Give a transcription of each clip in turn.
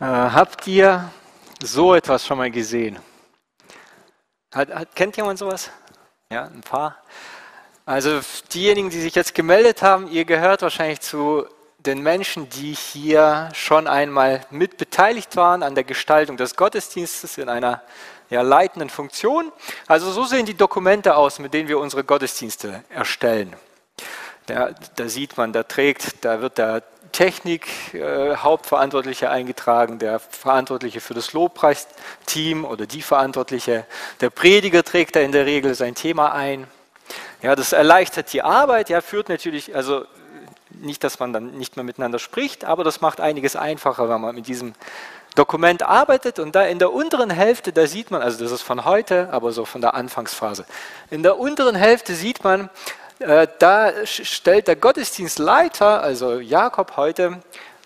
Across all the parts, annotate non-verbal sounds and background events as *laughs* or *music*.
Äh, habt ihr so etwas schon mal gesehen? Hat, hat, kennt jemand sowas? Ja, ein paar. Also diejenigen, die sich jetzt gemeldet haben, ihr gehört wahrscheinlich zu den Menschen, die hier schon einmal mit beteiligt waren an der Gestaltung des Gottesdienstes in einer ja, leitenden Funktion. Also so sehen die Dokumente aus, mit denen wir unsere Gottesdienste erstellen. Da, da sieht man, da trägt, da wird der Technik äh, Hauptverantwortliche eingetragen, der Verantwortliche für das Lobpreisteam oder die Verantwortliche. Der Prediger trägt da in der Regel sein Thema ein. Ja, das erleichtert die Arbeit, ja, führt natürlich, also nicht, dass man dann nicht mehr miteinander spricht, aber das macht einiges einfacher, wenn man mit diesem Dokument arbeitet. Und da in der unteren Hälfte, da sieht man, also das ist von heute, aber so von der Anfangsphase, in der unteren Hälfte sieht man, da stellt der Gottesdienstleiter, also Jakob heute,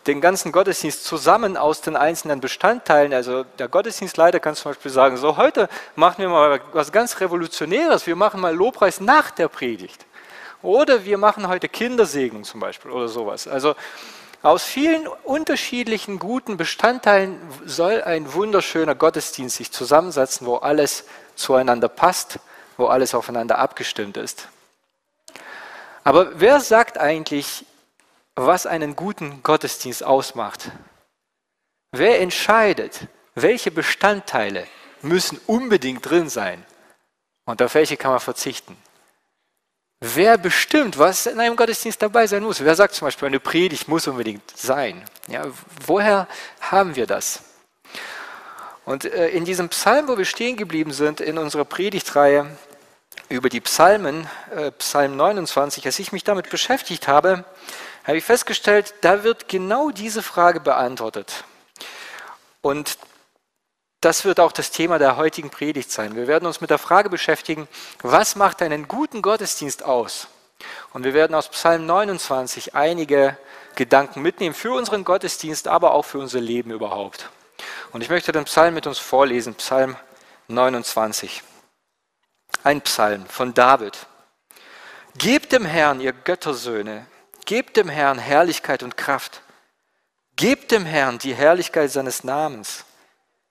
den ganzen Gottesdienst zusammen aus den einzelnen Bestandteilen. Also der Gottesdienstleiter kann zum Beispiel sagen, so heute machen wir mal was ganz Revolutionäres, wir machen mal Lobpreis nach der Predigt. Oder wir machen heute Kindersegnung zum Beispiel oder sowas. Also aus vielen unterschiedlichen guten Bestandteilen soll ein wunderschöner Gottesdienst sich zusammensetzen, wo alles zueinander passt, wo alles aufeinander abgestimmt ist. Aber wer sagt eigentlich, was einen guten Gottesdienst ausmacht? Wer entscheidet, welche Bestandteile müssen unbedingt drin sein und auf welche kann man verzichten? Wer bestimmt, was in einem Gottesdienst dabei sein muss? Wer sagt zum Beispiel, eine Predigt muss unbedingt sein? Ja, woher haben wir das? Und äh, in diesem Psalm, wo wir stehen geblieben sind, in unserer Predigtreihe über die Psalmen, äh, Psalm 29, als ich mich damit beschäftigt habe, habe ich festgestellt, da wird genau diese Frage beantwortet. Und das wird auch das Thema der heutigen Predigt sein. Wir werden uns mit der Frage beschäftigen, was macht einen guten Gottesdienst aus? Und wir werden aus Psalm 29 einige Gedanken mitnehmen für unseren Gottesdienst, aber auch für unser Leben überhaupt. Und ich möchte den Psalm mit uns vorlesen, Psalm 29. Ein Psalm von David. Gebt dem Herrn, ihr Göttersöhne, gebt dem Herrn Herrlichkeit und Kraft. Gebt dem Herrn die Herrlichkeit seines Namens.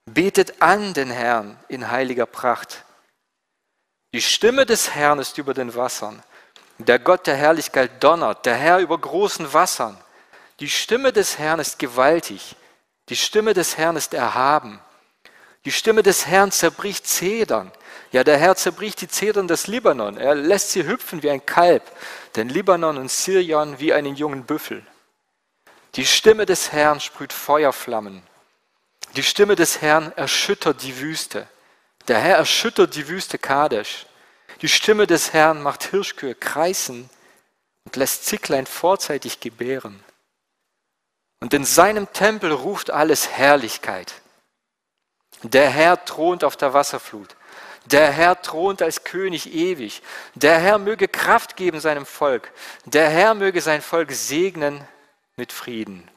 Betet an den Herrn in heiliger Pracht. Die Stimme des Herrn ist über den Wassern. Der Gott der Herrlichkeit donnert, der Herr über großen Wassern. Die Stimme des Herrn ist gewaltig. Die Stimme des Herrn ist erhaben. Die Stimme des Herrn zerbricht Zedern. Ja, der Herr zerbricht die Zedern des Libanon. Er lässt sie hüpfen wie ein Kalb, den Libanon und Sirion wie einen jungen Büffel. Die Stimme des Herrn sprüht Feuerflammen. Die Stimme des Herrn erschüttert die Wüste. Der Herr erschüttert die Wüste Kadesh. Die Stimme des Herrn macht Hirschkühe kreisen und lässt Zicklein vorzeitig gebären. Und in seinem Tempel ruft alles Herrlichkeit. Der Herr thront auf der Wasserflut. Der Herr thront als König ewig. Der Herr möge Kraft geben seinem Volk. Der Herr möge sein Volk segnen mit Frieden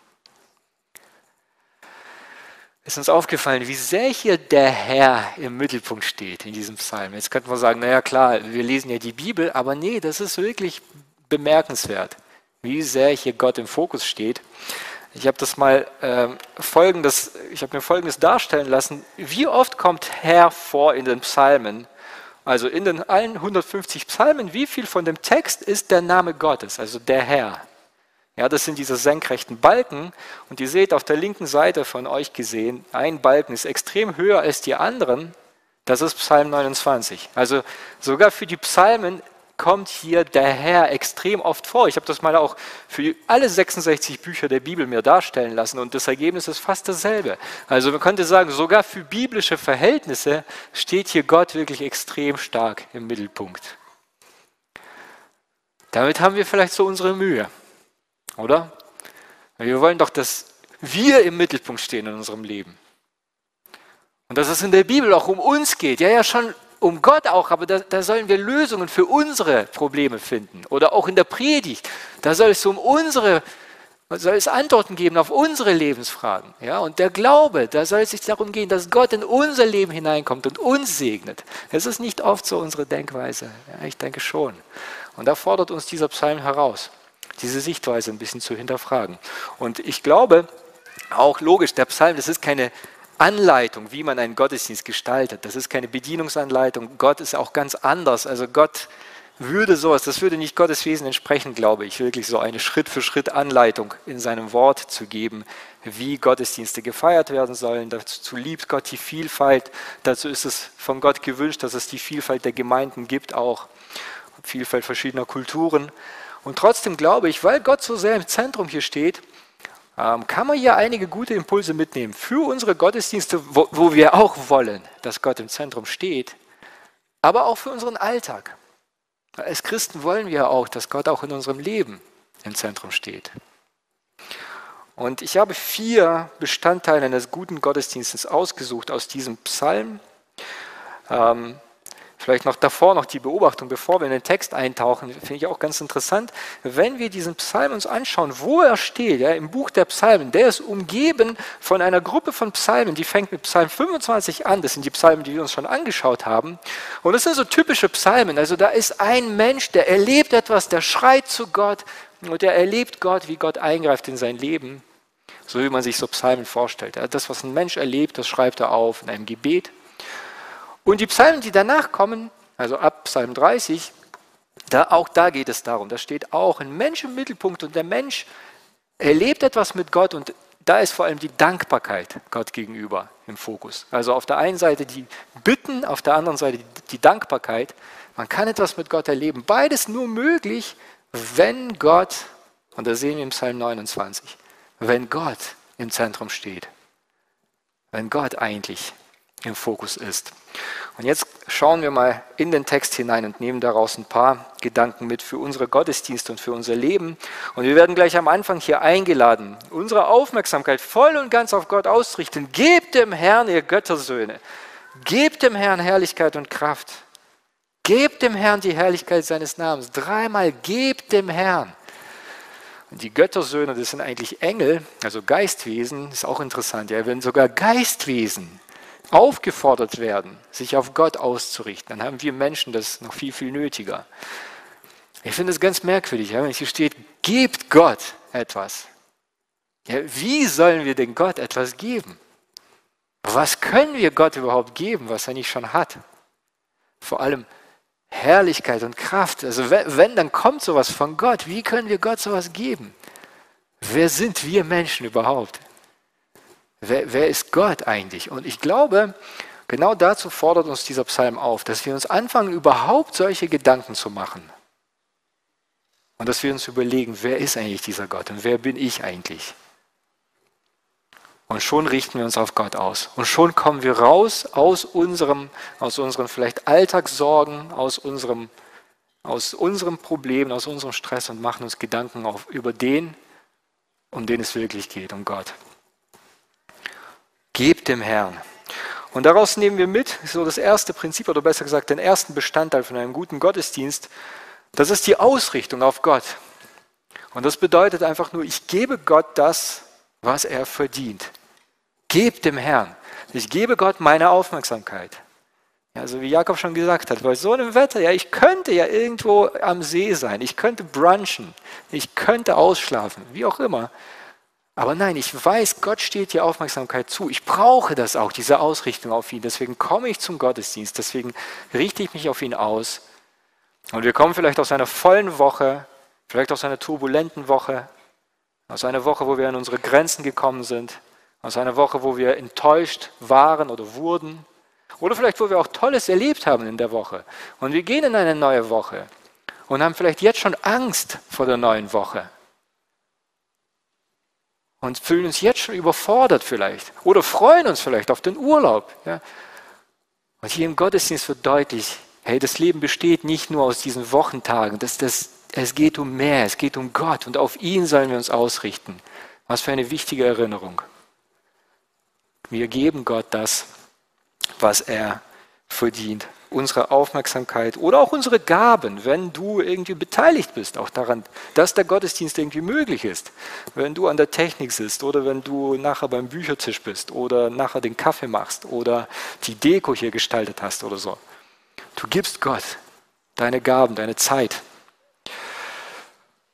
ist uns aufgefallen, wie sehr hier der Herr im Mittelpunkt steht in diesem Psalm. Jetzt könnte man sagen, naja klar, wir lesen ja die Bibel, aber nee, das ist wirklich bemerkenswert, wie sehr hier Gott im Fokus steht. Ich habe das mal äh, folgendes, ich habe mir folgendes darstellen lassen. Wie oft kommt Herr vor in den Psalmen? Also in den allen 150 Psalmen, wie viel von dem Text ist der Name Gottes, also der Herr? Ja, das sind diese senkrechten Balken und ihr seht auf der linken Seite von euch gesehen, ein Balken ist extrem höher als die anderen. Das ist Psalm 29. Also sogar für die Psalmen kommt hier der Herr extrem oft vor. Ich habe das mal auch für alle 66 Bücher der Bibel mir darstellen lassen und das Ergebnis ist fast dasselbe. Also man könnte sagen, sogar für biblische Verhältnisse steht hier Gott wirklich extrem stark im Mittelpunkt. Damit haben wir vielleicht so unsere Mühe oder? Wir wollen doch, dass wir im Mittelpunkt stehen in unserem Leben. Und dass es in der Bibel auch um uns geht. Ja, ja, schon um Gott auch, aber da, da, sollen wir Lösungen für unsere Probleme finden. Oder auch in der Predigt. Da soll es um unsere, soll es Antworten geben auf unsere Lebensfragen. Ja, und der Glaube, da soll es sich darum gehen, dass Gott in unser Leben hineinkommt und uns segnet. Es ist nicht oft so unsere Denkweise. Ja, ich denke schon. Und da fordert uns dieser Psalm heraus diese Sichtweise ein bisschen zu hinterfragen. Und ich glaube, auch logisch, der Psalm, das ist keine Anleitung, wie man einen Gottesdienst gestaltet. Das ist keine Bedienungsanleitung. Gott ist auch ganz anders. Also Gott würde sowas, das würde nicht Gottes Wesen entsprechen, glaube ich, wirklich so eine Schritt-für-Schritt-Anleitung in seinem Wort zu geben, wie Gottesdienste gefeiert werden sollen. Dazu liebt Gott die Vielfalt. Dazu ist es von Gott gewünscht, dass es die Vielfalt der Gemeinden gibt, auch Vielfalt verschiedener Kulturen. Und trotzdem glaube ich, weil Gott so sehr im Zentrum hier steht, ähm, kann man hier einige gute Impulse mitnehmen für unsere Gottesdienste, wo, wo wir auch wollen, dass Gott im Zentrum steht, aber auch für unseren Alltag. Als Christen wollen wir auch, dass Gott auch in unserem Leben im Zentrum steht. Und ich habe vier Bestandteile eines guten Gottesdienstes ausgesucht aus diesem Psalm. Ähm, Vielleicht noch davor noch die Beobachtung, bevor wir in den Text eintauchen, finde ich auch ganz interessant. Wenn wir diesen Psalm uns anschauen, wo er steht, ja, im Buch der Psalmen, der ist umgeben von einer Gruppe von Psalmen, die fängt mit Psalm 25 an. Das sind die Psalmen, die wir uns schon angeschaut haben. Und das sind so typische Psalmen. Also da ist ein Mensch, der erlebt etwas, der schreit zu Gott und der erlebt Gott, wie Gott eingreift in sein Leben. So wie man sich so Psalmen vorstellt. Das, was ein Mensch erlebt, das schreibt er auf in einem Gebet. Und die Psalmen, die danach kommen, also ab Psalm 30, da, auch da geht es darum, da steht auch ein Mensch im Mittelpunkt und der Mensch erlebt etwas mit Gott und da ist vor allem die Dankbarkeit Gott gegenüber im Fokus. Also auf der einen Seite die Bitten, auf der anderen Seite die Dankbarkeit. Man kann etwas mit Gott erleben. Beides nur möglich, wenn Gott, und das sehen wir im Psalm 29, wenn Gott im Zentrum steht. Wenn Gott eigentlich im Fokus ist. Und jetzt schauen wir mal in den Text hinein und nehmen daraus ein paar Gedanken mit für unsere Gottesdienste und für unser Leben. Und wir werden gleich am Anfang hier eingeladen, unsere Aufmerksamkeit voll und ganz auf Gott ausrichten. Gebt dem Herrn, ihr Göttersöhne, gebt dem Herrn Herrlichkeit und Kraft. Gebt dem Herrn die Herrlichkeit seines Namens. Dreimal gebt dem Herrn. Und die Göttersöhne, das sind eigentlich Engel, also Geistwesen, ist auch interessant. Ja, wenn sogar Geistwesen aufgefordert werden, sich auf Gott auszurichten, dann haben wir Menschen das noch viel, viel nötiger. Ich finde es ganz merkwürdig, wenn hier steht, gebt Gott etwas. Ja, wie sollen wir denn Gott etwas geben? Was können wir Gott überhaupt geben, was er nicht schon hat? Vor allem Herrlichkeit und Kraft. Also wenn, dann kommt sowas von Gott, wie können wir Gott sowas geben? Wer sind wir Menschen überhaupt? Wer, wer ist Gott eigentlich? Und ich glaube, genau dazu fordert uns dieser Psalm auf, dass wir uns anfangen, überhaupt solche Gedanken zu machen. Und dass wir uns überlegen, wer ist eigentlich dieser Gott und wer bin ich eigentlich? Und schon richten wir uns auf Gott aus. Und schon kommen wir raus aus unserem, aus unseren vielleicht Alltagssorgen, aus unserem, aus unserem Problem, aus unserem Stress und machen uns Gedanken auf, über den, um den es wirklich geht, um Gott. Dem Herrn. Und daraus nehmen wir mit, so das erste Prinzip oder besser gesagt den ersten Bestandteil von einem guten Gottesdienst, das ist die Ausrichtung auf Gott. Und das bedeutet einfach nur, ich gebe Gott das, was er verdient. Gebt dem Herrn. Ich gebe Gott meine Aufmerksamkeit. Ja, so wie Jakob schon gesagt hat, bei so einem Wetter, ja, ich könnte ja irgendwo am See sein, ich könnte brunchen, ich könnte ausschlafen, wie auch immer. Aber nein, ich weiß, Gott steht dir Aufmerksamkeit zu. Ich brauche das auch, diese Ausrichtung auf ihn. Deswegen komme ich zum Gottesdienst. Deswegen richte ich mich auf ihn aus. Und wir kommen vielleicht aus einer vollen Woche, vielleicht aus einer turbulenten Woche, aus einer Woche, wo wir an unsere Grenzen gekommen sind, aus einer Woche, wo wir enttäuscht waren oder wurden, oder vielleicht, wo wir auch Tolles erlebt haben in der Woche. Und wir gehen in eine neue Woche und haben vielleicht jetzt schon Angst vor der neuen Woche und fühlen uns jetzt schon überfordert vielleicht oder freuen uns vielleicht auf den Urlaub. Ja. Und hier im Gottesdienst wird deutlich, hey, das Leben besteht nicht nur aus diesen Wochentagen, das, das, es geht um mehr, es geht um Gott und auf ihn sollen wir uns ausrichten. Was für eine wichtige Erinnerung. Wir geben Gott das, was er verdient unsere Aufmerksamkeit oder auch unsere Gaben, wenn du irgendwie beteiligt bist, auch daran, dass der Gottesdienst irgendwie möglich ist. Wenn du an der Technik sitzt oder wenn du nachher beim Büchertisch bist oder nachher den Kaffee machst oder die Deko hier gestaltet hast oder so. Du gibst Gott deine Gaben, deine Zeit.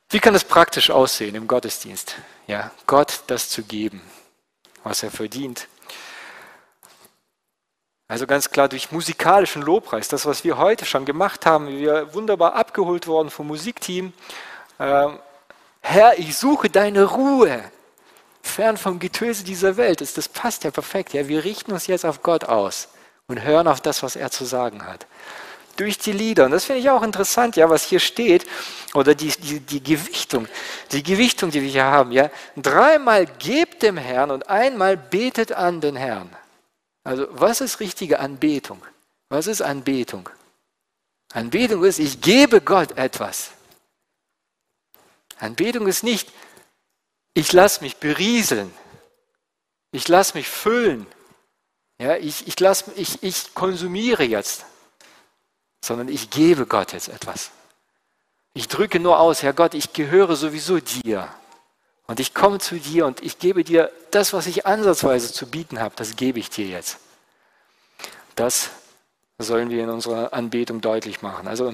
Wie kann es praktisch aussehen im Gottesdienst? Ja, Gott das zu geben. was er verdient. Also ganz klar durch musikalischen Lobpreis, das, was wir heute schon gemacht haben, wir wunderbar abgeholt worden vom Musikteam. Äh, Herr, ich suche deine Ruhe, fern vom Getöse dieser Welt. Das, das passt ja perfekt. Ja, wir richten uns jetzt auf Gott aus und hören auf das, was er zu sagen hat. Durch die Lieder. Und das finde ich auch interessant, ja, was hier steht, oder die, die, die Gewichtung, die Gewichtung, die wir hier haben. Ja. Dreimal gebt dem Herrn und einmal betet an den Herrn. Also, was ist richtige Anbetung? Was ist Anbetung? Anbetung ist, ich gebe Gott etwas. Anbetung ist nicht, ich lasse mich berieseln, ich lasse mich füllen, ja, ich, ich, lass, ich, ich konsumiere jetzt, sondern ich gebe Gott jetzt etwas. Ich drücke nur aus, Herr Gott, ich gehöre sowieso dir. Und ich komme zu dir und ich gebe dir das, was ich ansatzweise zu bieten habe, das gebe ich dir jetzt. Das sollen wir in unserer Anbetung deutlich machen. Also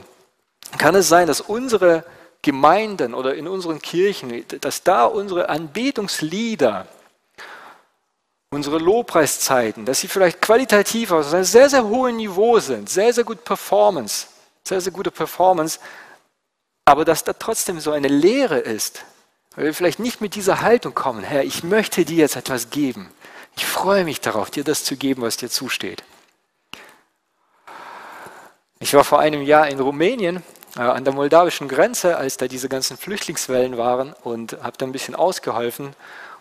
kann es sein, dass unsere Gemeinden oder in unseren Kirchen, dass da unsere Anbetungslieder, unsere Lobpreiszeiten, dass sie vielleicht qualitativ auf einem sehr, sehr hohen Niveau sind, sehr, sehr gut Performance, sehr, sehr gute Performance, aber dass da trotzdem so eine Lehre ist, weil wir vielleicht nicht mit dieser Haltung kommen, Herr, ich möchte dir jetzt etwas geben. Ich freue mich darauf, dir das zu geben, was dir zusteht. Ich war vor einem Jahr in Rumänien äh, an der moldawischen Grenze, als da diese ganzen Flüchtlingswellen waren und habe da ein bisschen ausgeholfen.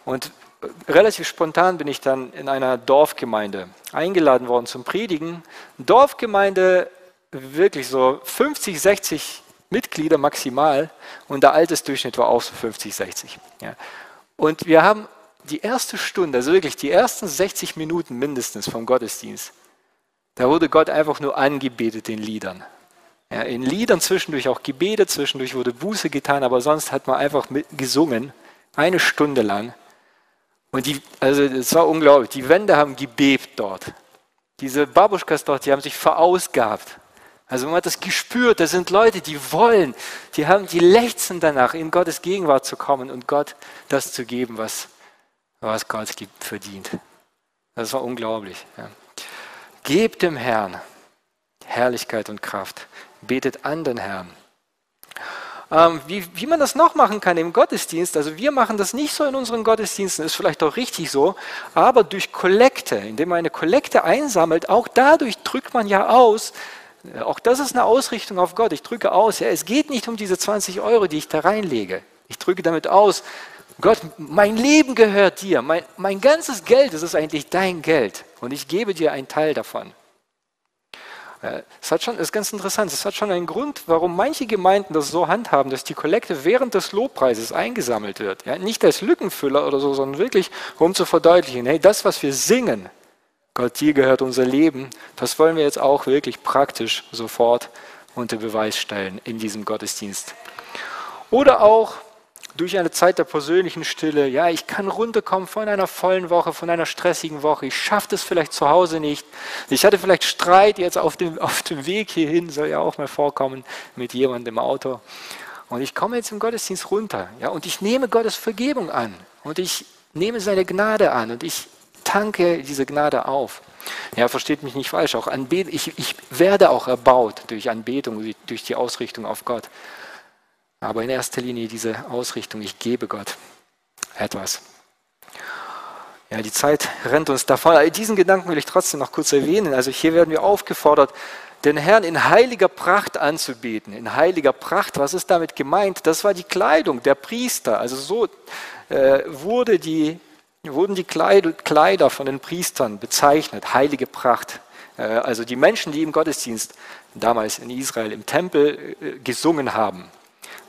Und äh, relativ spontan bin ich dann in einer Dorfgemeinde eingeladen worden zum Predigen. Dorfgemeinde, wirklich so 50, 60 Mitglieder maximal und der Altersdurchschnitt war auch so 50, 60. Ja. Und wir haben die erste Stunde, also wirklich die ersten 60 Minuten mindestens vom Gottesdienst, da wurde Gott einfach nur angebetet in Liedern. Ja, in Liedern zwischendurch auch gebetet, zwischendurch wurde Buße getan, aber sonst hat man einfach gesungen, eine Stunde lang. Und die, also es war unglaublich, die Wände haben gebebt dort. Diese Babuschkas dort, die haben sich verausgabt. Also man hat das gespürt, das sind Leute, die wollen, die haben, die lechzen danach, in Gottes Gegenwart zu kommen und Gott das zu geben, was, was Gott verdient. Das war unglaublich. Ja. Gebt dem Herrn Herrlichkeit und Kraft. Betet an den Herrn. Ähm, wie, wie man das noch machen kann im Gottesdienst, also wir machen das nicht so in unseren Gottesdiensten, ist vielleicht auch richtig so, aber durch Kollekte, indem man eine Kollekte einsammelt, auch dadurch drückt man ja aus, auch das ist eine Ausrichtung auf Gott. Ich drücke aus, ja, es geht nicht um diese 20 Euro, die ich da reinlege. Ich drücke damit aus, Gott, mein Leben gehört dir, mein, mein ganzes Geld, das ist eigentlich dein Geld und ich gebe dir einen Teil davon. Äh, es schon, ist ganz interessant, es hat schon einen Grund, warum manche Gemeinden das so handhaben, dass die Kollekte während des Lobpreises eingesammelt wird. Ja, nicht als Lückenfüller oder so, sondern wirklich, um zu verdeutlichen, hey, das, was wir singen, Gott, dir gehört unser Leben, das wollen wir jetzt auch wirklich praktisch sofort unter Beweis stellen in diesem Gottesdienst. Oder auch durch eine Zeit der persönlichen Stille, ja, ich kann runterkommen von einer vollen Woche, von einer stressigen Woche, ich schaffe das vielleicht zu Hause nicht, ich hatte vielleicht Streit jetzt auf dem, *laughs* auf dem Weg hierhin, soll ja auch mal vorkommen, mit jemandem im Auto. Und ich komme jetzt im Gottesdienst runter, ja, und ich nehme Gottes Vergebung an. Und ich nehme seine Gnade an. Und ich tanke diese Gnade auf. Ja, versteht mich nicht falsch, auch Anbet ich, ich werde auch erbaut durch Anbetung, durch die Ausrichtung auf Gott. Aber in erster Linie diese Ausrichtung, ich gebe Gott etwas. Ja, die Zeit rennt uns davon. Diesen Gedanken will ich trotzdem noch kurz erwähnen. Also hier werden wir aufgefordert, den Herrn in heiliger Pracht anzubeten. In heiliger Pracht, was ist damit gemeint? Das war die Kleidung der Priester. Also so äh, wurde die, wurden die Kleider von den Priestern bezeichnet. Heilige Pracht. Äh, also die Menschen, die im Gottesdienst damals in Israel im Tempel äh, gesungen haben.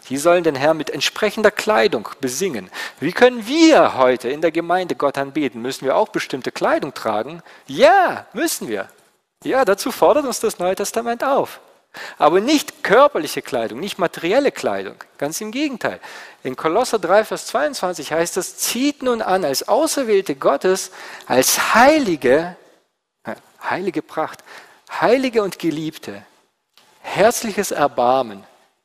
Die sollen den Herrn mit entsprechender Kleidung besingen. Wie können wir heute in der Gemeinde Gott anbeten? Müssen wir auch bestimmte Kleidung tragen? Ja, müssen wir. Ja, dazu fordert uns das Neue Testament auf. Aber nicht körperliche Kleidung, nicht materielle Kleidung. Ganz im Gegenteil. In Kolosser 3, Vers 22 heißt es, zieht nun an als Auserwählte Gottes, als Heilige, äh, heilige Pracht, Heilige und Geliebte, herzliches Erbarmen,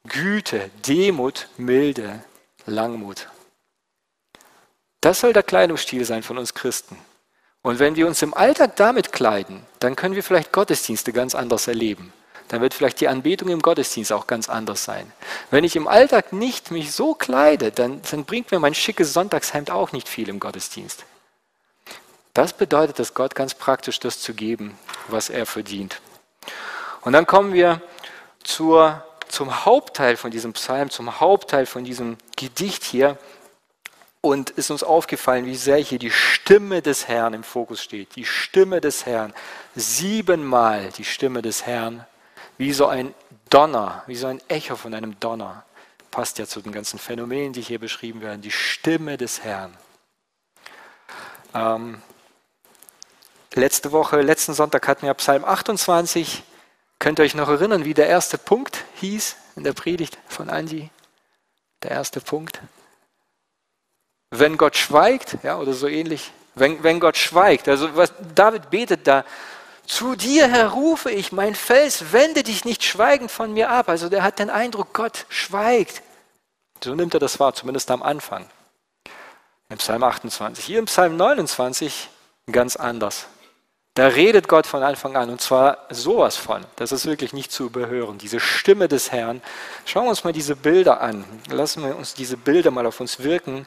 Güte, Demut, Milde, Langmut. Das soll der Kleidungsstil sein von uns Christen. Und wenn wir uns im Alltag damit kleiden, dann können wir vielleicht Gottesdienste ganz anders erleben. Dann wird vielleicht die Anbetung im Gottesdienst auch ganz anders sein. Wenn ich im Alltag nicht mich so kleide, dann, dann bringt mir mein schickes Sonntagshemd auch nicht viel im Gottesdienst. Das bedeutet es Gott ganz praktisch, das zu geben, was er verdient. Und dann kommen wir zur, zum Hauptteil von diesem Psalm, zum Hauptteil von diesem Gedicht hier. Und ist uns aufgefallen, wie sehr hier die Stimme des Herrn im Fokus steht. Die Stimme des Herrn. Siebenmal die Stimme des Herrn. Wie so ein Donner, wie so ein Echo von einem Donner. Passt ja zu den ganzen Phänomenen, die hier beschrieben werden. Die Stimme des Herrn. Ähm, letzte Woche, letzten Sonntag hatten wir Psalm 28. Könnt ihr euch noch erinnern, wie der erste Punkt hieß in der Predigt von Angie? Der erste Punkt. Wenn Gott schweigt, ja, oder so ähnlich. Wenn, wenn Gott schweigt, also was David betet da, zu dir, Herr, rufe ich, mein Fels, wende dich nicht schweigend von mir ab. Also der hat den Eindruck, Gott schweigt. So nimmt er das wahr, zumindest am Anfang. Im Psalm 28. Hier im Psalm 29 ganz anders. Da redet Gott von Anfang an und zwar sowas von. Das ist wirklich nicht zu überhören. Diese Stimme des Herrn. Schauen wir uns mal diese Bilder an. Lassen wir uns diese Bilder mal auf uns wirken.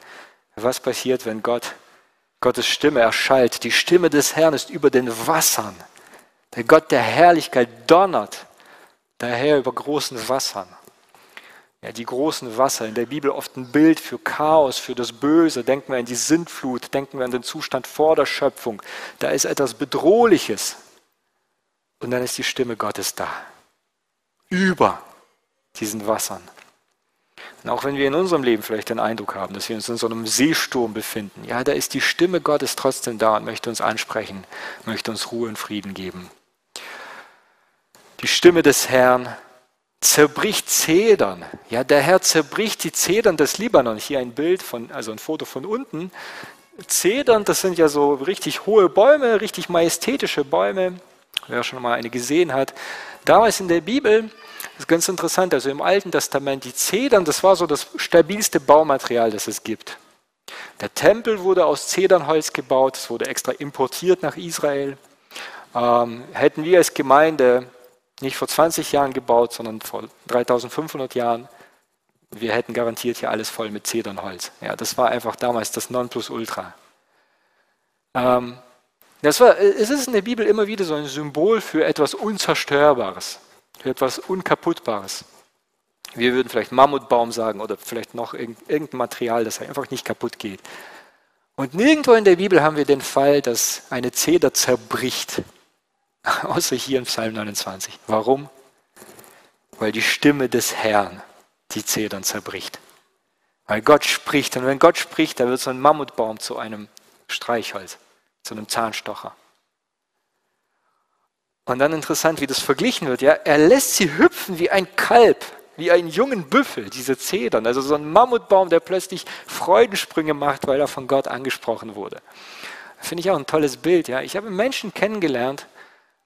Was passiert, wenn Gott, Gottes Stimme erschallt? Die Stimme des Herrn ist über den Wassern. Der Gott der Herrlichkeit donnert daher über großen Wassern. Ja, die großen Wasser, in der Bibel oft ein Bild für Chaos, für das Böse. Denken wir an die Sintflut, denken wir an den Zustand vor der Schöpfung. Da ist etwas Bedrohliches. Und dann ist die Stimme Gottes da. Über diesen Wassern. Und auch wenn wir in unserem Leben vielleicht den Eindruck haben, dass wir uns in so einem Seesturm befinden, ja, da ist die Stimme Gottes trotzdem da und möchte uns ansprechen, möchte uns Ruhe und Frieden geben. Die Stimme des Herrn zerbricht Zedern. Ja, der Herr zerbricht die Zedern des Libanon. Hier ein Bild von, also ein Foto von unten. Zedern, das sind ja so richtig hohe Bäume, richtig majestätische Bäume. Wer schon mal eine gesehen hat. Damals in der Bibel, das ist ganz interessant, also im Alten Testament, die Zedern, das war so das stabilste Baumaterial, das es gibt. Der Tempel wurde aus Zedernholz gebaut, es wurde extra importiert nach Israel. Ähm, hätten wir als Gemeinde nicht vor 20 Jahren gebaut, sondern vor 3500 Jahren. Wir hätten garantiert hier alles voll mit Zedernholz. Ja, das war einfach damals das Nonplusultra. Ähm, das war, es ist in der Bibel immer wieder so ein Symbol für etwas Unzerstörbares, für etwas Unkaputtbares. Wir würden vielleicht Mammutbaum sagen oder vielleicht noch irgendein Material, das einfach nicht kaputt geht. Und nirgendwo in der Bibel haben wir den Fall, dass eine Zeder zerbricht *laughs* Außer hier in Psalm 29. Warum? Weil die Stimme des Herrn die Zedern zerbricht. Weil Gott spricht und wenn Gott spricht, da wird so ein Mammutbaum zu einem Streichholz, zu einem Zahnstocher. Und dann interessant, wie das verglichen wird. Ja, er lässt sie hüpfen wie ein Kalb, wie einen jungen Büffel, diese Zedern. Also so ein Mammutbaum, der plötzlich Freudensprünge macht, weil er von Gott angesprochen wurde. Finde ich auch ein tolles Bild. Ja, ich habe Menschen kennengelernt,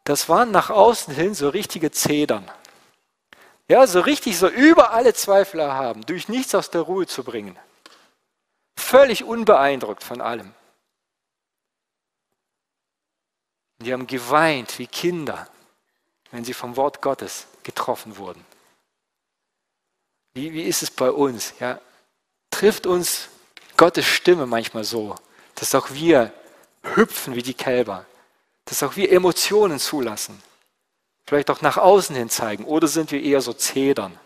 das waren nach außen hin so richtige Zedern. Ja, so richtig so über alle Zweifel haben, durch nichts aus der Ruhe zu bringen. Völlig unbeeindruckt von allem. Die haben geweint wie Kinder, wenn sie vom Wort Gottes getroffen wurden. Wie, wie ist es bei uns? Ja, trifft uns Gottes Stimme manchmal so, dass auch wir hüpfen wie die Kälber, dass auch wir Emotionen zulassen. Vielleicht auch nach außen hin zeigen. Oder sind wir eher so Zedern?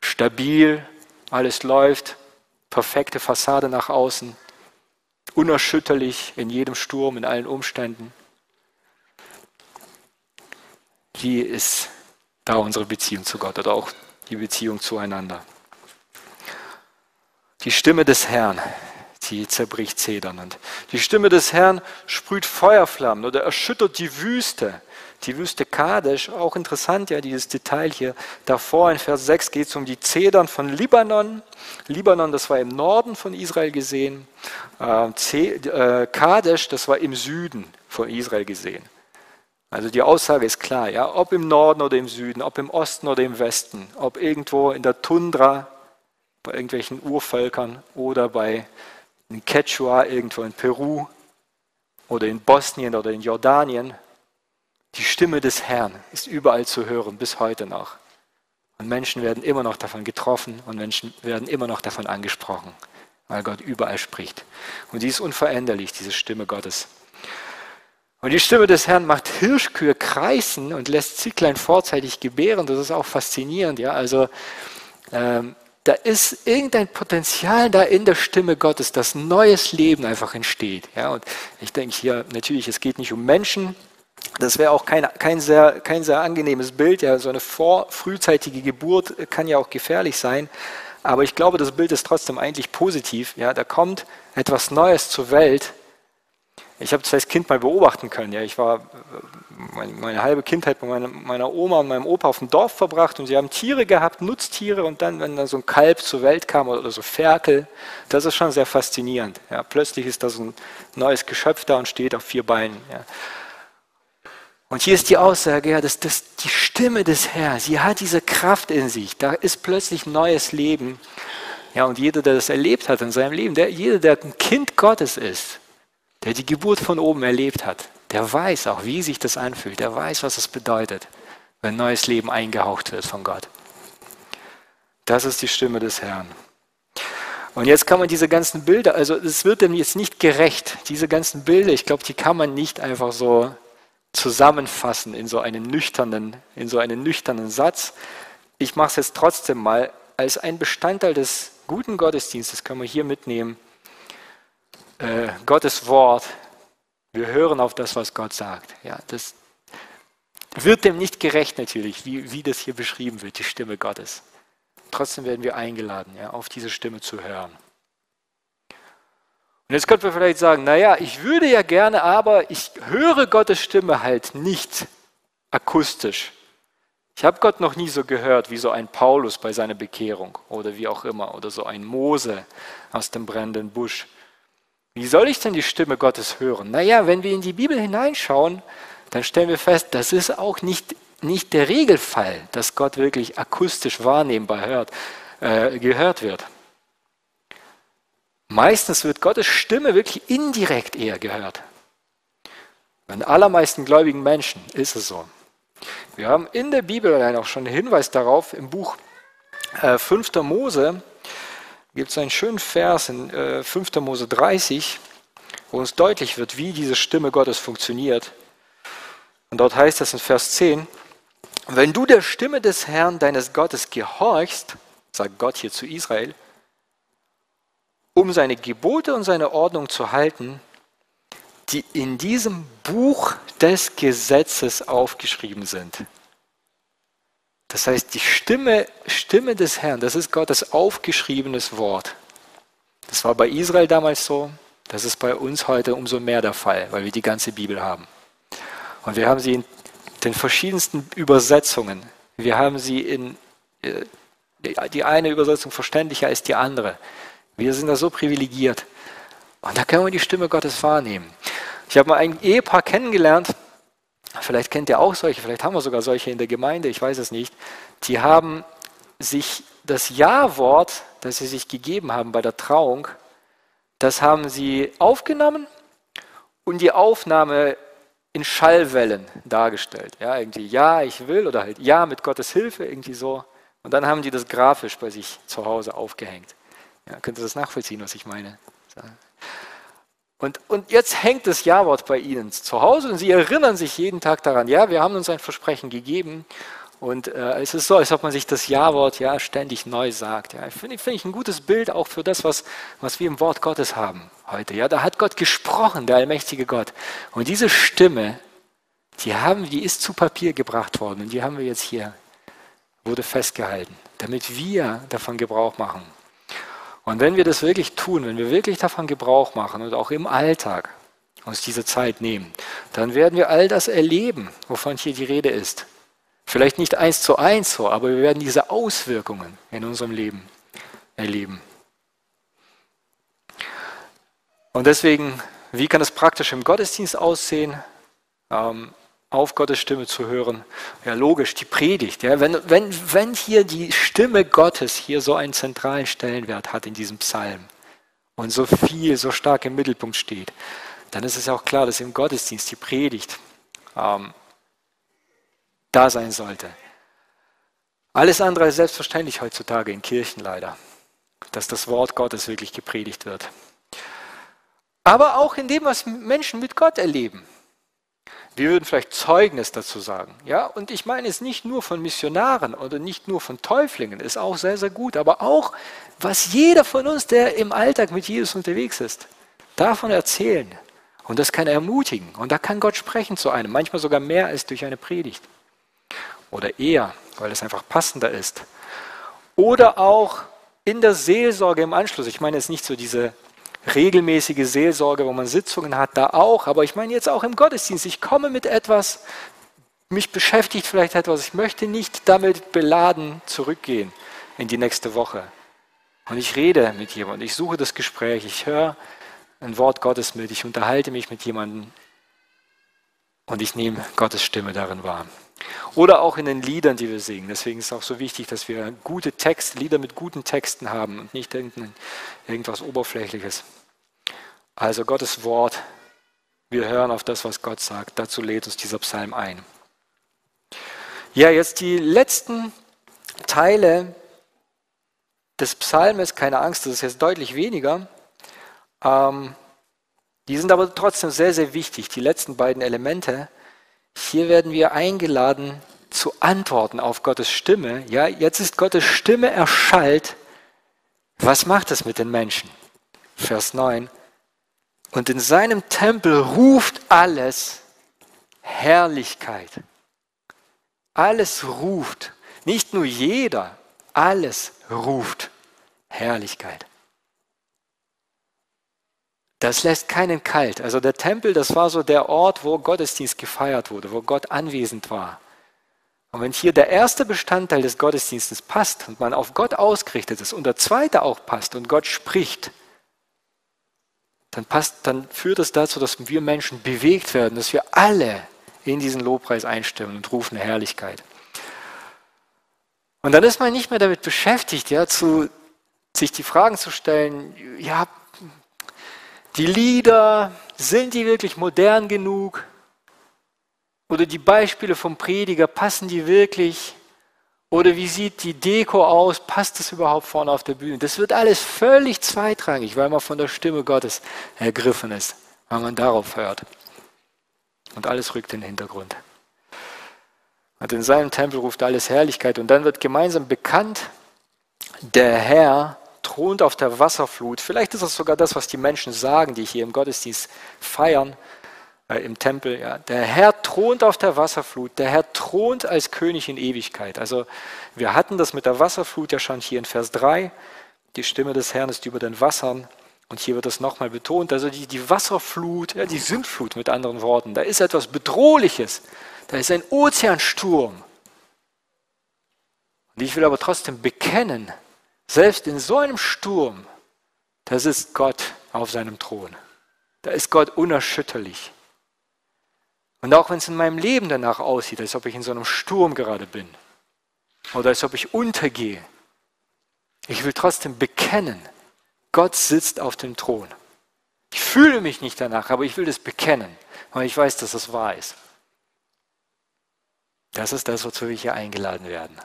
Stabil, alles läuft, perfekte Fassade nach außen, unerschütterlich in jedem Sturm, in allen Umständen. Wie ist da unsere Beziehung zu Gott oder auch die Beziehung zueinander? Die Stimme des Herrn, die zerbricht Zedern. Und die Stimme des Herrn sprüht Feuerflammen oder erschüttert die Wüste. Die Wüste Kadesh, auch interessant, ja, dieses Detail hier. Davor in Vers 6 geht es um die Zedern von Libanon. Libanon, das war im Norden von Israel gesehen. Äh, äh, Kadesh, das war im Süden von Israel gesehen. Also die Aussage ist klar, ja, ob im Norden oder im Süden, ob im Osten oder im Westen, ob irgendwo in der Tundra bei irgendwelchen Urvölkern oder bei in Quechua irgendwo in Peru oder in Bosnien oder in Jordanien. Die Stimme des Herrn ist überall zu hören, bis heute noch. Und Menschen werden immer noch davon getroffen und Menschen werden immer noch davon angesprochen, weil Gott überall spricht. Und die ist unveränderlich, diese Stimme Gottes. Und die Stimme des Herrn macht Hirschkühe kreisen und lässt Zicklein vorzeitig gebären. Das ist auch faszinierend. Ja? Also ähm, da ist irgendein Potenzial da in der Stimme Gottes, dass neues Leben einfach entsteht. Ja? Und ich denke hier natürlich, es geht nicht um Menschen, das wäre auch kein, kein, sehr, kein sehr angenehmes Bild. Ja, so eine vor, frühzeitige Geburt kann ja auch gefährlich sein. Aber ich glaube, das Bild ist trotzdem eigentlich positiv. Ja, da kommt etwas Neues zur Welt. Ich habe das als Kind mal beobachten können. Ja, ich war meine, meine halbe Kindheit bei meiner, meiner, Oma und meinem Opa auf dem Dorf verbracht und sie haben Tiere gehabt, Nutztiere und dann, wenn dann so ein Kalb zur Welt kam oder so Ferkel, das ist schon sehr faszinierend. Ja, plötzlich ist da so ein neues Geschöpf da und steht auf vier Beinen. Ja. Und hier ist die Aussage, ja, dass, dass die Stimme des Herrn, sie hat diese Kraft in sich. Da ist plötzlich neues Leben. Ja, und jeder, der das erlebt hat in seinem Leben, der, jeder, der ein Kind Gottes ist, der die Geburt von oben erlebt hat, der weiß auch, wie sich das anfühlt. Der weiß, was es bedeutet, wenn neues Leben eingehaucht wird von Gott. Das ist die Stimme des Herrn. Und jetzt kann man diese ganzen Bilder, also es wird dem jetzt nicht gerecht, diese ganzen Bilder, ich glaube, die kann man nicht einfach so zusammenfassen in so einen nüchternen, in so einen nüchternen Satz. Ich mache es jetzt trotzdem mal als ein Bestandteil des guten Gottesdienstes, können wir hier mitnehmen. Äh, Gottes Wort. Wir hören auf das, was Gott sagt. Ja, das wird dem nicht gerecht natürlich, wie, wie das hier beschrieben wird, die Stimme Gottes. Trotzdem werden wir eingeladen, ja, auf diese Stimme zu hören. Und jetzt könnte man vielleicht sagen, naja, ich würde ja gerne, aber ich höre Gottes Stimme halt nicht akustisch. Ich habe Gott noch nie so gehört wie so ein Paulus bei seiner Bekehrung oder wie auch immer oder so ein Mose aus dem brennenden Busch. Wie soll ich denn die Stimme Gottes hören? Naja, wenn wir in die Bibel hineinschauen, dann stellen wir fest, das ist auch nicht, nicht der Regelfall, dass Gott wirklich akustisch wahrnehmbar hört, äh, gehört wird. Meistens wird Gottes Stimme wirklich indirekt eher gehört. Bei den allermeisten gläubigen Menschen ist es so. Wir haben in der Bibel allein auch schon einen Hinweis darauf, im Buch äh, 5. Mose gibt es einen schönen Vers in äh, 5. Mose 30, wo uns deutlich wird, wie diese Stimme Gottes funktioniert. Und dort heißt es in Vers 10, wenn du der Stimme des Herrn deines Gottes gehorchst, sagt Gott hier zu Israel, um seine Gebote und seine Ordnung zu halten, die in diesem Buch des Gesetzes aufgeschrieben sind. Das heißt, die Stimme, Stimme des Herrn, das ist Gottes aufgeschriebenes Wort. Das war bei Israel damals so, das ist bei uns heute umso mehr der Fall, weil wir die ganze Bibel haben. Und wir haben sie in den verschiedensten Übersetzungen. Wir haben sie in, äh, die eine Übersetzung verständlicher als die andere. Wir sind da so privilegiert. Und da können wir die Stimme Gottes wahrnehmen. Ich habe mal ein Ehepaar kennengelernt, vielleicht kennt ihr auch solche, vielleicht haben wir sogar solche in der Gemeinde, ich weiß es nicht. Die haben sich das Ja-Wort, das sie sich gegeben haben bei der Trauung, das haben sie aufgenommen und die Aufnahme in Schallwellen dargestellt. Ja, irgendwie Ja, ich will oder halt Ja mit Gottes Hilfe, irgendwie so. Und dann haben die das grafisch bei sich zu Hause aufgehängt. Ja, könnt ihr das nachvollziehen, was ich meine? Und, und jetzt hängt das Ja-Wort bei Ihnen zu Hause und Sie erinnern sich jeden Tag daran, ja, wir haben uns ein Versprechen gegeben und äh, es ist so, als ob man sich das Ja-Wort ja ständig neu sagt. Ja. Finde find ich ein gutes Bild auch für das, was, was wir im Wort Gottes haben heute. Ja. Da hat Gott gesprochen, der allmächtige Gott. Und diese Stimme, die, haben, die ist zu Papier gebracht worden und die haben wir jetzt hier, wurde festgehalten, damit wir davon Gebrauch machen. Und wenn wir das wirklich tun, wenn wir wirklich davon Gebrauch machen und auch im Alltag uns diese Zeit nehmen, dann werden wir all das erleben, wovon hier die Rede ist. Vielleicht nicht eins zu eins so, aber wir werden diese Auswirkungen in unserem Leben erleben. Und deswegen, wie kann es praktisch im Gottesdienst aussehen? Ähm, auf Gottes Stimme zu hören. Ja, logisch, die Predigt. Ja, wenn, wenn, wenn hier die Stimme Gottes hier so einen zentralen Stellenwert hat in diesem Psalm und so viel, so stark im Mittelpunkt steht, dann ist es ja auch klar, dass im Gottesdienst die Predigt ähm, da sein sollte. Alles andere ist selbstverständlich heutzutage in Kirchen leider, dass das Wort Gottes wirklich gepredigt wird. Aber auch in dem, was Menschen mit Gott erleben. Wir würden vielleicht Zeugnis dazu sagen. Ja, und ich meine es nicht nur von Missionaren oder nicht nur von Täuflingen, ist auch sehr, sehr gut, aber auch, was jeder von uns, der im Alltag mit Jesus unterwegs ist, davon erzählen. Und das kann ermutigen. Und da kann Gott sprechen zu einem, manchmal sogar mehr als durch eine Predigt. Oder eher, weil es einfach passender ist. Oder auch in der Seelsorge im Anschluss. Ich meine jetzt nicht so diese regelmäßige Seelsorge, wo man Sitzungen hat, da auch, aber ich meine jetzt auch im Gottesdienst. Ich komme mit etwas, mich beschäftigt vielleicht etwas, ich möchte nicht damit beladen zurückgehen in die nächste Woche. Und ich rede mit jemandem, ich suche das Gespräch, ich höre ein Wort Gottes mit, ich unterhalte mich mit jemandem und ich nehme Gottes Stimme darin wahr. Oder auch in den Liedern, die wir singen. Deswegen ist es auch so wichtig, dass wir gute Texte, Lieder mit guten Texten haben und nicht irgendwas Oberflächliches. Also Gottes Wort, wir hören auf das, was Gott sagt. Dazu lädt uns dieser Psalm ein. Ja, jetzt die letzten Teile des Psalmes, keine Angst, das ist jetzt deutlich weniger. Ähm, die sind aber trotzdem sehr, sehr wichtig, die letzten beiden Elemente. Hier werden wir eingeladen zu antworten auf Gottes Stimme. Ja, jetzt ist Gottes Stimme erschallt. Was macht es mit den Menschen? Vers 9. Und in seinem Tempel ruft alles Herrlichkeit. Alles ruft. Nicht nur jeder, alles ruft Herrlichkeit. Das lässt keinen kalt. Also der Tempel, das war so der Ort, wo Gottesdienst gefeiert wurde, wo Gott anwesend war. Und wenn hier der erste Bestandteil des Gottesdienstes passt und man auf Gott ausgerichtet ist und der zweite auch passt und Gott spricht, dann, passt, dann führt es dazu, dass wir Menschen bewegt werden, dass wir alle in diesen Lobpreis einstimmen und rufen Herrlichkeit. Und dann ist man nicht mehr damit beschäftigt, ja, zu, sich die Fragen zu stellen, ja, die Lieder, sind die wirklich modern genug? Oder die Beispiele vom Prediger, passen die wirklich? Oder wie sieht die Deko aus? Passt das überhaupt vorne auf der Bühne? Das wird alles völlig zweitrangig, weil man von der Stimme Gottes ergriffen ist, weil man darauf hört. Und alles rückt in den Hintergrund. Und in seinem Tempel ruft alles Herrlichkeit. Und dann wird gemeinsam bekannt, der Herr thront auf der Wasserflut. Vielleicht ist das sogar das, was die Menschen sagen, die hier im Gottesdienst feiern, äh, im Tempel. Ja. Der Herr thront auf der Wasserflut. Der Herr thront als König in Ewigkeit. Also wir hatten das mit der Wasserflut ja schon hier in Vers 3. Die Stimme des Herrn ist über den Wassern. Und hier wird das nochmal betont. Also die, die Wasserflut, ja, die Sündflut mit anderen Worten. Da ist etwas Bedrohliches. Da ist ein Ozeansturm. Und ich will aber trotzdem bekennen, selbst in so einem Sturm, da sitzt Gott auf seinem Thron. Da ist Gott unerschütterlich. Und auch wenn es in meinem Leben danach aussieht, als ob ich in so einem Sturm gerade bin oder als ob ich untergehe, ich will trotzdem bekennen, Gott sitzt auf dem Thron. Ich fühle mich nicht danach, aber ich will das bekennen, weil ich weiß, dass das wahr ist. Das ist das, wozu wir hier eingeladen werden.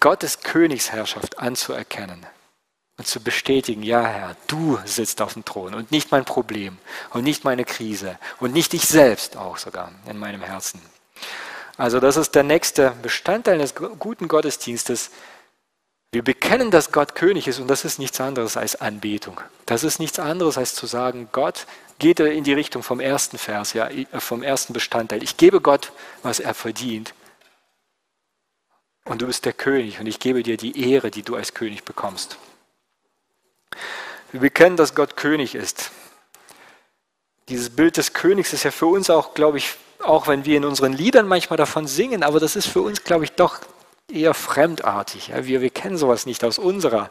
Gottes Königsherrschaft anzuerkennen und zu bestätigen, ja Herr, du sitzt auf dem Thron und nicht mein Problem und nicht meine Krise und nicht ich selbst auch sogar in meinem Herzen. Also das ist der nächste Bestandteil des guten Gottesdienstes. Wir bekennen, dass Gott König ist und das ist nichts anderes als Anbetung. Das ist nichts anderes als zu sagen, Gott geht in die Richtung vom ersten Vers, ja, vom ersten Bestandteil. Ich gebe Gott, was er verdient und du bist der König und ich gebe dir die Ehre, die du als König bekommst. Wir bekennen, dass Gott König ist. Dieses Bild des Königs ist ja für uns auch, glaube ich, auch wenn wir in unseren Liedern manchmal davon singen, aber das ist für uns, glaube ich, doch eher fremdartig. Wir, wir kennen sowas nicht aus unserer,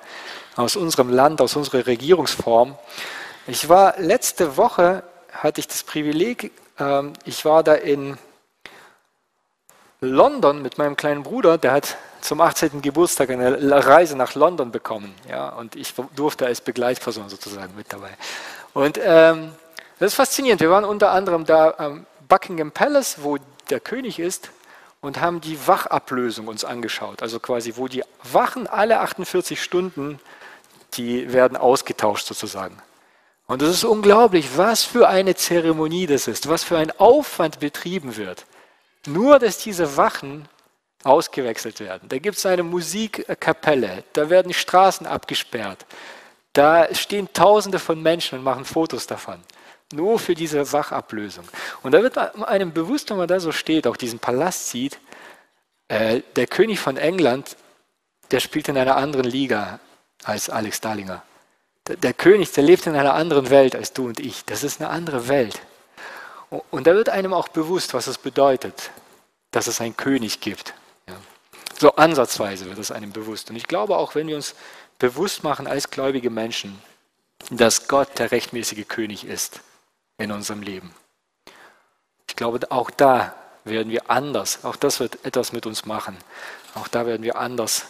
aus unserem Land, aus unserer Regierungsform. Ich war letzte Woche, hatte ich das Privileg, äh, ich war da in London mit meinem kleinen Bruder, der hat zum 18. Geburtstag eine Reise nach London bekommen. Ja, und ich durfte als Begleitperson sozusagen mit dabei. Und ähm, das ist faszinierend. Wir waren unter anderem da am Buckingham Palace, wo der König ist, und haben die Wachablösung uns angeschaut. Also quasi, wo die Wachen alle 48 Stunden, die werden ausgetauscht sozusagen. Und es ist unglaublich, was für eine Zeremonie das ist, was für ein Aufwand betrieben wird. Nur, dass diese Wachen ausgewechselt werden. Da gibt es eine Musikkapelle, da werden Straßen abgesperrt, da stehen Tausende von Menschen und machen Fotos davon. Nur für diese Wachablösung. Und da wird einem bewusst, wenn man da so steht, auch diesen Palast sieht, äh, der König von England, der spielt in einer anderen Liga als Alex Dahlinger. Der, der König, der lebt in einer anderen Welt als du und ich. Das ist eine andere Welt. Und, da wird einem auch bewusst, was es bedeutet, dass es einen König gibt. Ja. So ansatzweise wird es einem bewusst. Und ich glaube auch, wenn wir uns bewusst machen als gläubige Menschen, dass Gott der rechtmäßige König ist, in unserem Leben. Ich glaube, auch da werden wir anders, auch das wird etwas mit uns machen. Auch da werden wir anders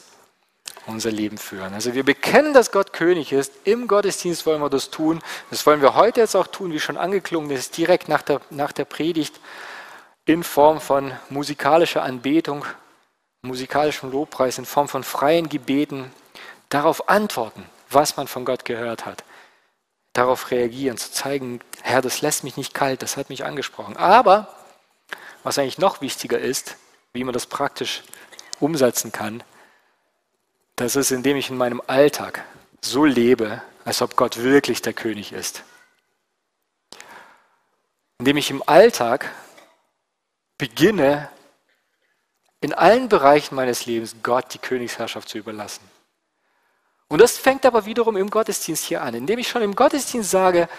unser Leben führen. Also wir bekennen, dass Gott König ist. Im Gottesdienst wollen wir das tun. Das wollen wir heute jetzt auch tun, wie schon angeklungen ist, direkt nach der, nach der Predigt in Form von musikalischer Anbetung, musikalischem Lobpreis, in Form von freien Gebeten, darauf antworten, was man von Gott gehört hat darauf reagieren, zu zeigen, Herr, das lässt mich nicht kalt, das hat mich angesprochen. Aber was eigentlich noch wichtiger ist, wie man das praktisch umsetzen kann, das ist, indem ich in meinem Alltag so lebe, als ob Gott wirklich der König ist. Indem ich im Alltag beginne, in allen Bereichen meines Lebens Gott die Königsherrschaft zu überlassen. Und das fängt aber wiederum im Gottesdienst hier an, indem ich schon im Gottesdienst sage,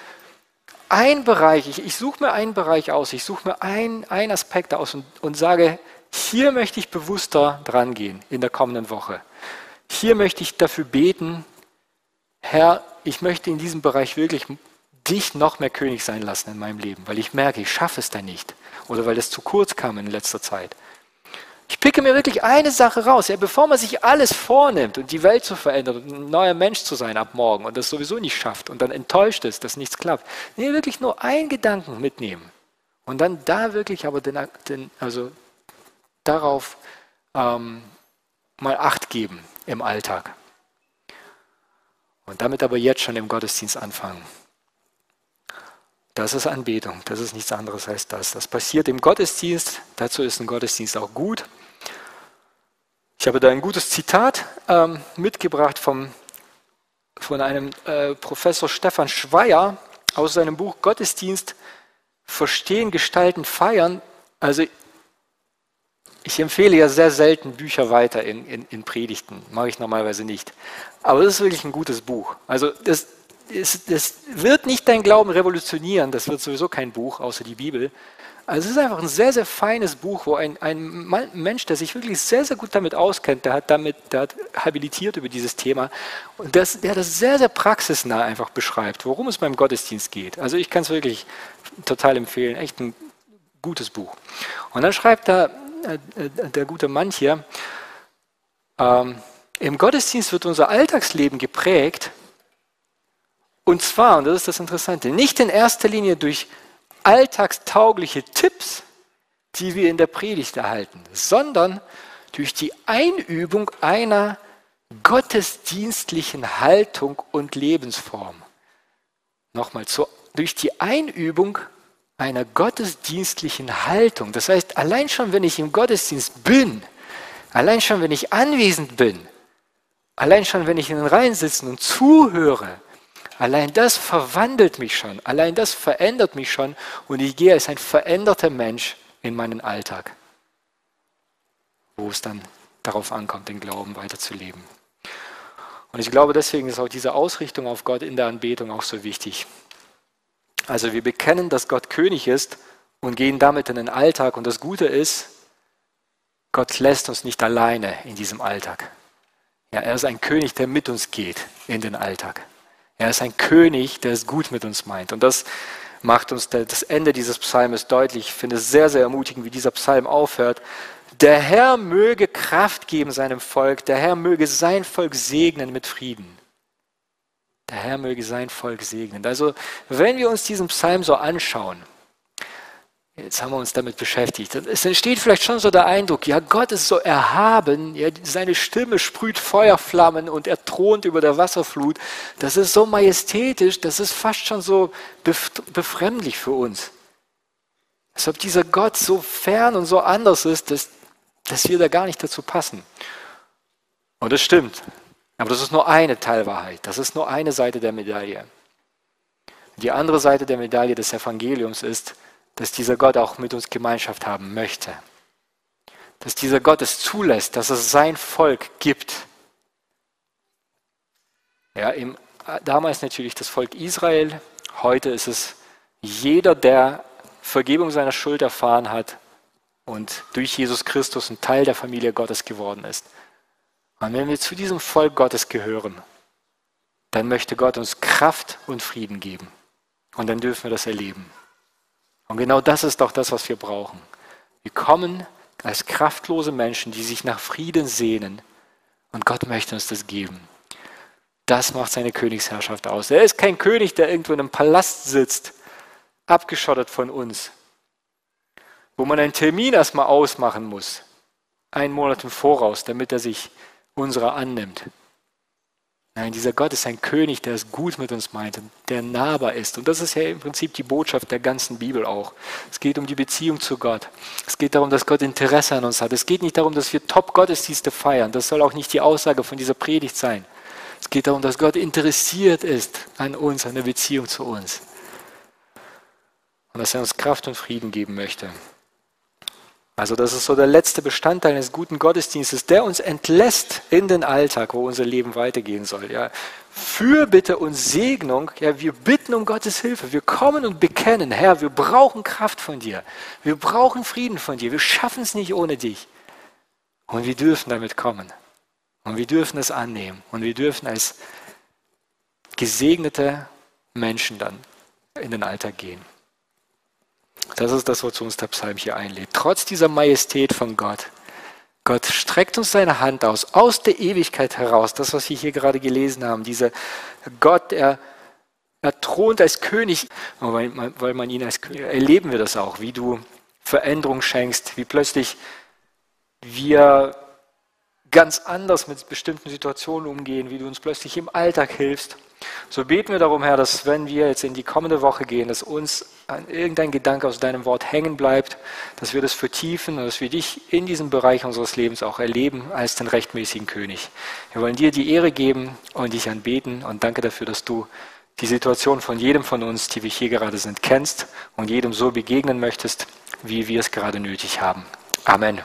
ein Bereich, ich, ich suche mir einen Bereich aus, ich suche mir einen, Aspekt aus und, und sage, hier möchte ich bewusster dran gehen in der kommenden Woche. Hier möchte ich dafür beten, Herr, ich möchte in diesem Bereich wirklich dich noch mehr König sein lassen in meinem Leben, weil ich merke, ich schaffe es da nicht oder weil es zu kurz kam in letzter Zeit. Ich picke mir wirklich eine Sache raus, ja, bevor man sich alles vornimmt und die Welt zu verändern und ein neuer Mensch zu sein ab morgen und das sowieso nicht schafft und dann enttäuscht ist, dass nichts klappt. Nee, wirklich nur einen Gedanken mitnehmen und dann da wirklich aber den, den also darauf ähm, mal Acht geben im Alltag. Und damit aber jetzt schon im Gottesdienst anfangen. Das ist Anbetung, das ist nichts anderes als das. Das passiert im Gottesdienst, dazu ist ein Gottesdienst auch gut. Ich habe da ein gutes Zitat ähm, mitgebracht vom, von einem äh, Professor Stefan Schweier aus seinem Buch Gottesdienst Verstehen, Gestalten, Feiern. Also ich empfehle ja sehr selten Bücher weiter in, in, in Predigten, mache ich normalerweise nicht. Aber das ist wirklich ein gutes Buch. Also das, das, das wird nicht dein Glauben revolutionieren, das wird sowieso kein Buch, außer die Bibel. Also es ist einfach ein sehr, sehr feines Buch, wo ein, ein Mensch, der sich wirklich sehr, sehr gut damit auskennt, der hat damit, der hat habilitiert über dieses Thema und das, der das sehr, sehr praxisnah einfach beschreibt, worum es beim Gottesdienst geht. Also ich kann es wirklich total empfehlen, echt ein gutes Buch. Und dann schreibt äh, der gute Mann hier, ähm, im Gottesdienst wird unser Alltagsleben geprägt und zwar, und das ist das Interessante, nicht in erster Linie durch alltagstaugliche Tipps, die wir in der Predigt erhalten, sondern durch die Einübung einer gottesdienstlichen Haltung und Lebensform. Nochmal, zu, durch die Einübung einer gottesdienstlichen Haltung. Das heißt, allein schon, wenn ich im Gottesdienst bin, allein schon, wenn ich anwesend bin, allein schon, wenn ich in den Reihen sitze und zuhöre, Allein das verwandelt mich schon, allein das verändert mich schon und ich gehe als ein veränderter Mensch in meinen Alltag, wo es dann darauf ankommt, den Glauben weiterzuleben. Und ich glaube, deswegen ist auch diese Ausrichtung auf Gott in der Anbetung auch so wichtig. Also wir bekennen, dass Gott König ist und gehen damit in den Alltag. Und das Gute ist, Gott lässt uns nicht alleine in diesem Alltag. Ja, er ist ein König, der mit uns geht in den Alltag. Er ist ein König, der es gut mit uns meint. Und das macht uns das Ende dieses Psalmes deutlich. Ich finde es sehr, sehr ermutigend, wie dieser Psalm aufhört. Der Herr möge Kraft geben seinem Volk, der Herr möge sein Volk segnen mit Frieden. Der Herr möge sein Volk segnen. Also wenn wir uns diesen Psalm so anschauen, Jetzt haben wir uns damit beschäftigt. Es entsteht vielleicht schon so der Eindruck, ja, Gott ist so erhaben, ja, seine Stimme sprüht Feuerflammen und er thront über der Wasserflut. Das ist so majestätisch, das ist fast schon so befremdlich für uns. Als ob dieser Gott so fern und so anders ist, dass, dass wir da gar nicht dazu passen. Und das stimmt. Aber das ist nur eine Teilwahrheit. Das ist nur eine Seite der Medaille. Die andere Seite der Medaille des Evangeliums ist, dass dieser Gott auch mit uns Gemeinschaft haben möchte. Dass dieser Gott es zulässt, dass es sein Volk gibt. Ja, im, damals natürlich das Volk Israel, heute ist es jeder, der Vergebung seiner Schuld erfahren hat und durch Jesus Christus ein Teil der Familie Gottes geworden ist. Und wenn wir zu diesem Volk Gottes gehören, dann möchte Gott uns Kraft und Frieden geben. Und dann dürfen wir das erleben. Und genau das ist doch das, was wir brauchen. Wir kommen als kraftlose Menschen, die sich nach Frieden sehnen. Und Gott möchte uns das geben. Das macht seine Königsherrschaft aus. Er ist kein König, der irgendwo in einem Palast sitzt, abgeschottet von uns, wo man einen Termin erstmal ausmachen muss, einen Monat im Voraus, damit er sich unserer annimmt. Nein, dieser Gott ist ein König, der es gut mit uns meint, der nahbar ist. Und das ist ja im Prinzip die Botschaft der ganzen Bibel auch. Es geht um die Beziehung zu Gott. Es geht darum, dass Gott Interesse an uns hat. Es geht nicht darum, dass wir Top-Gottesdienste feiern. Das soll auch nicht die Aussage von dieser Predigt sein. Es geht darum, dass Gott interessiert ist an uns, an der Beziehung zu uns. Und dass er uns Kraft und Frieden geben möchte. Also das ist so der letzte Bestandteil eines guten Gottesdienstes, der uns entlässt in den Alltag, wo unser Leben weitergehen soll. Ja. Fürbitte und Segnung, ja, wir bitten um Gottes Hilfe. Wir kommen und bekennen, Herr, wir brauchen Kraft von dir. Wir brauchen Frieden von dir. Wir schaffen es nicht ohne dich. Und wir dürfen damit kommen. Und wir dürfen es annehmen. Und wir dürfen als gesegnete Menschen dann in den Alltag gehen. Das ist das, wozu uns der Psalm hier einlädt. Trotz dieser Majestät von Gott. Gott streckt uns seine Hand aus, aus der Ewigkeit heraus. Das, was wir hier gerade gelesen haben. Dieser Gott, er, er thront als König. Weil weil man ihn als König, erleben wir das auch, wie du Veränderung schenkst, wie plötzlich wir ganz anders mit bestimmten Situationen umgehen, wie du uns plötzlich im Alltag hilfst. So beten wir darum, Herr, dass wenn wir jetzt in die kommende Woche gehen, dass uns irgendein Gedanke aus deinem Wort hängen bleibt, dass wir das vertiefen und dass wir dich in diesem Bereich unseres Lebens auch erleben als den rechtmäßigen König. Wir wollen dir die Ehre geben und dich anbeten und danke dafür, dass du die Situation von jedem von uns, die wir hier gerade sind, kennst und jedem so begegnen möchtest, wie wir es gerade nötig haben. Amen.